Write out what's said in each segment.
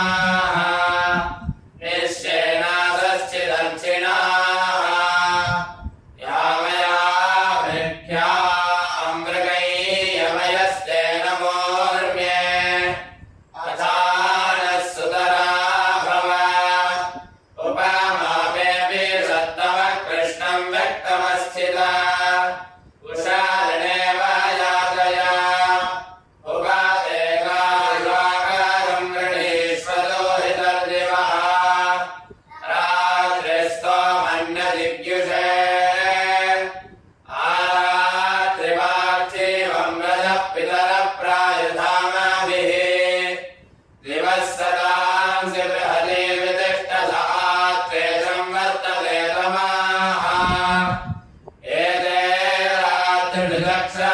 Ah.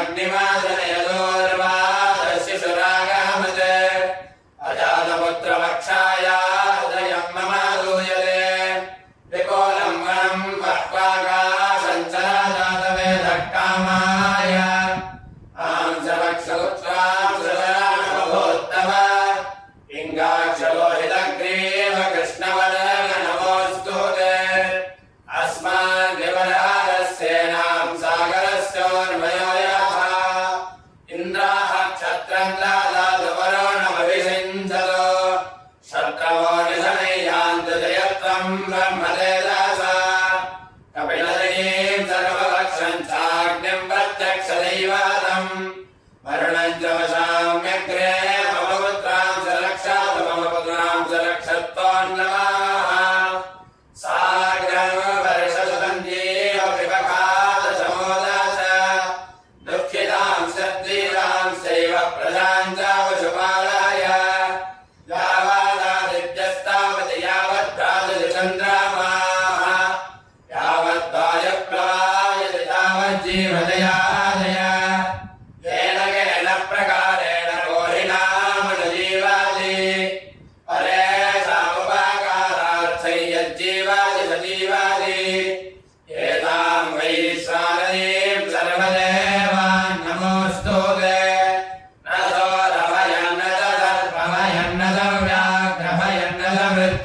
अग्निमादर iba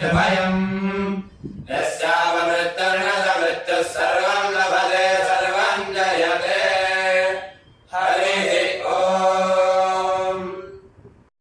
Bye.